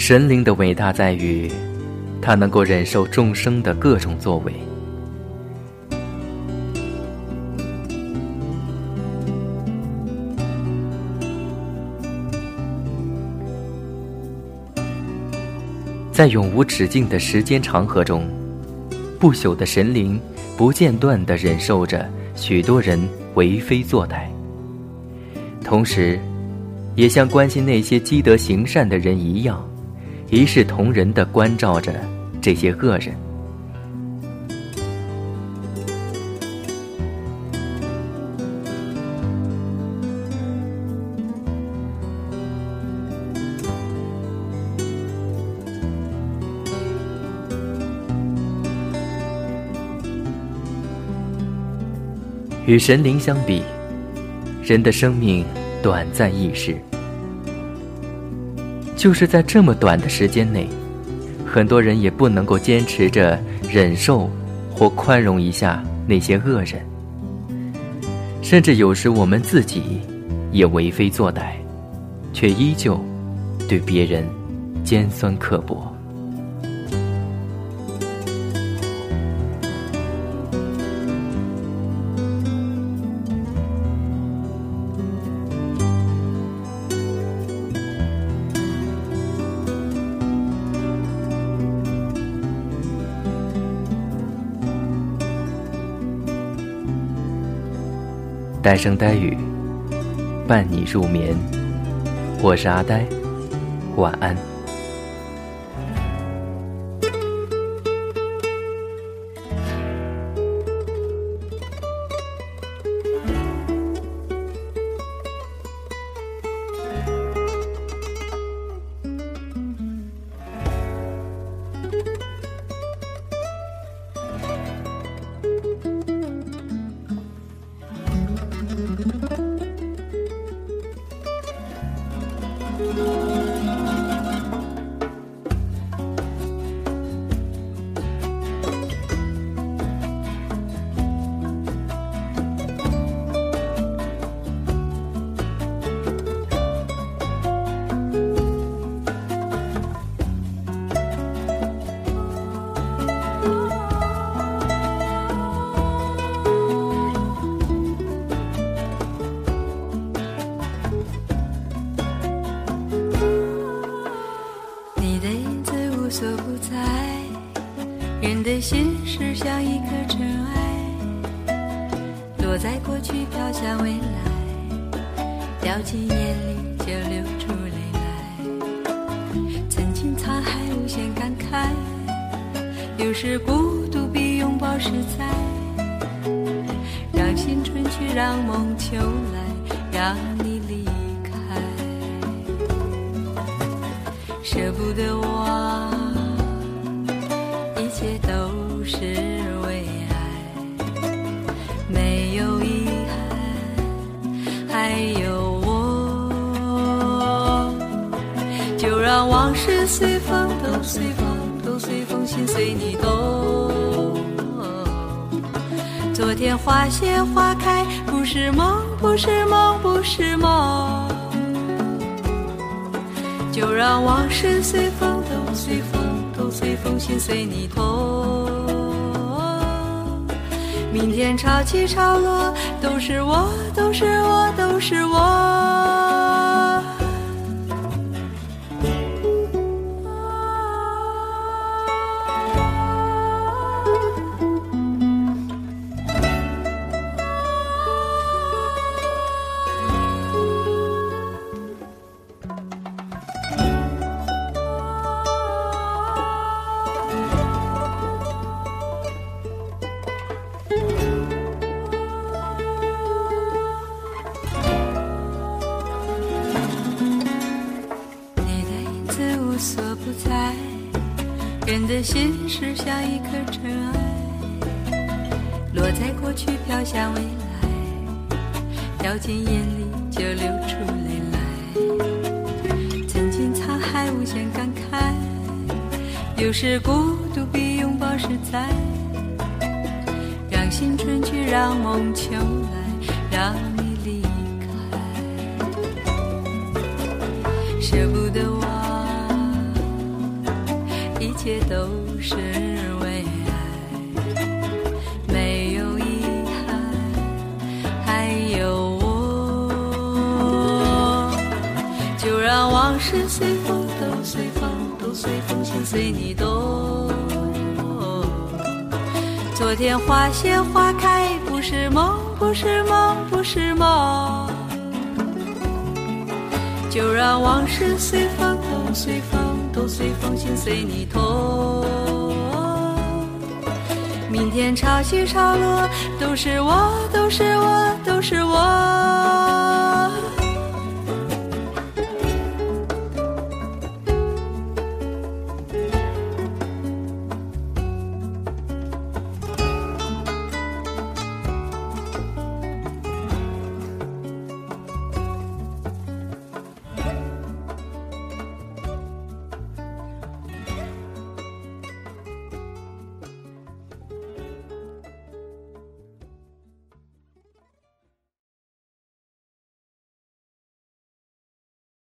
神灵的伟大在于，他能够忍受众生的各种作为。在永无止境的时间长河中，不朽的神灵不间断地忍受着许多人为非作歹，同时，也像关心那些积德行善的人一样，一视同仁地关照着这些恶人。与神灵相比，人的生命短暂易逝。就是在这么短的时间内，很多人也不能够坚持着忍受或宽容一下那些恶人，甚至有时我们自己也为非作歹，却依旧对别人尖酸刻薄。呆声呆语，伴你入眠。我是阿呆，晚安。的心事像一颗尘埃，落在过去飘向未来，掉进眼里就流出泪来。曾经沧海无限感慨，有时孤独比拥抱实在。让青春去，让梦秋来，让你离开，舍不得我。一切都是为爱，没有遗憾，还有我。就让往事随风，都随风，都随风，心随你动。昨天花谢花开，不是梦，不是梦，不是梦。就让往事随风，都随风。随风，心随你痛。明天潮起潮落，都是我，都是我，都是我。人的心事像一颗尘埃，落在过去飘向未来，掉进眼里就流出泪来。曾经沧海无限感慨，有时孤独比拥抱实在。让青春去，让梦秋来，让你离开，舍不得忘。一切都是为爱，没有遗憾，还有我。就让往事随风，都随风，都随风，心随你动。昨天花谢花开，不是梦，不是梦，不是梦。就让往事随风，都随风，都随风，心随你痛。明天潮起潮落，都是我，都是我，都是我。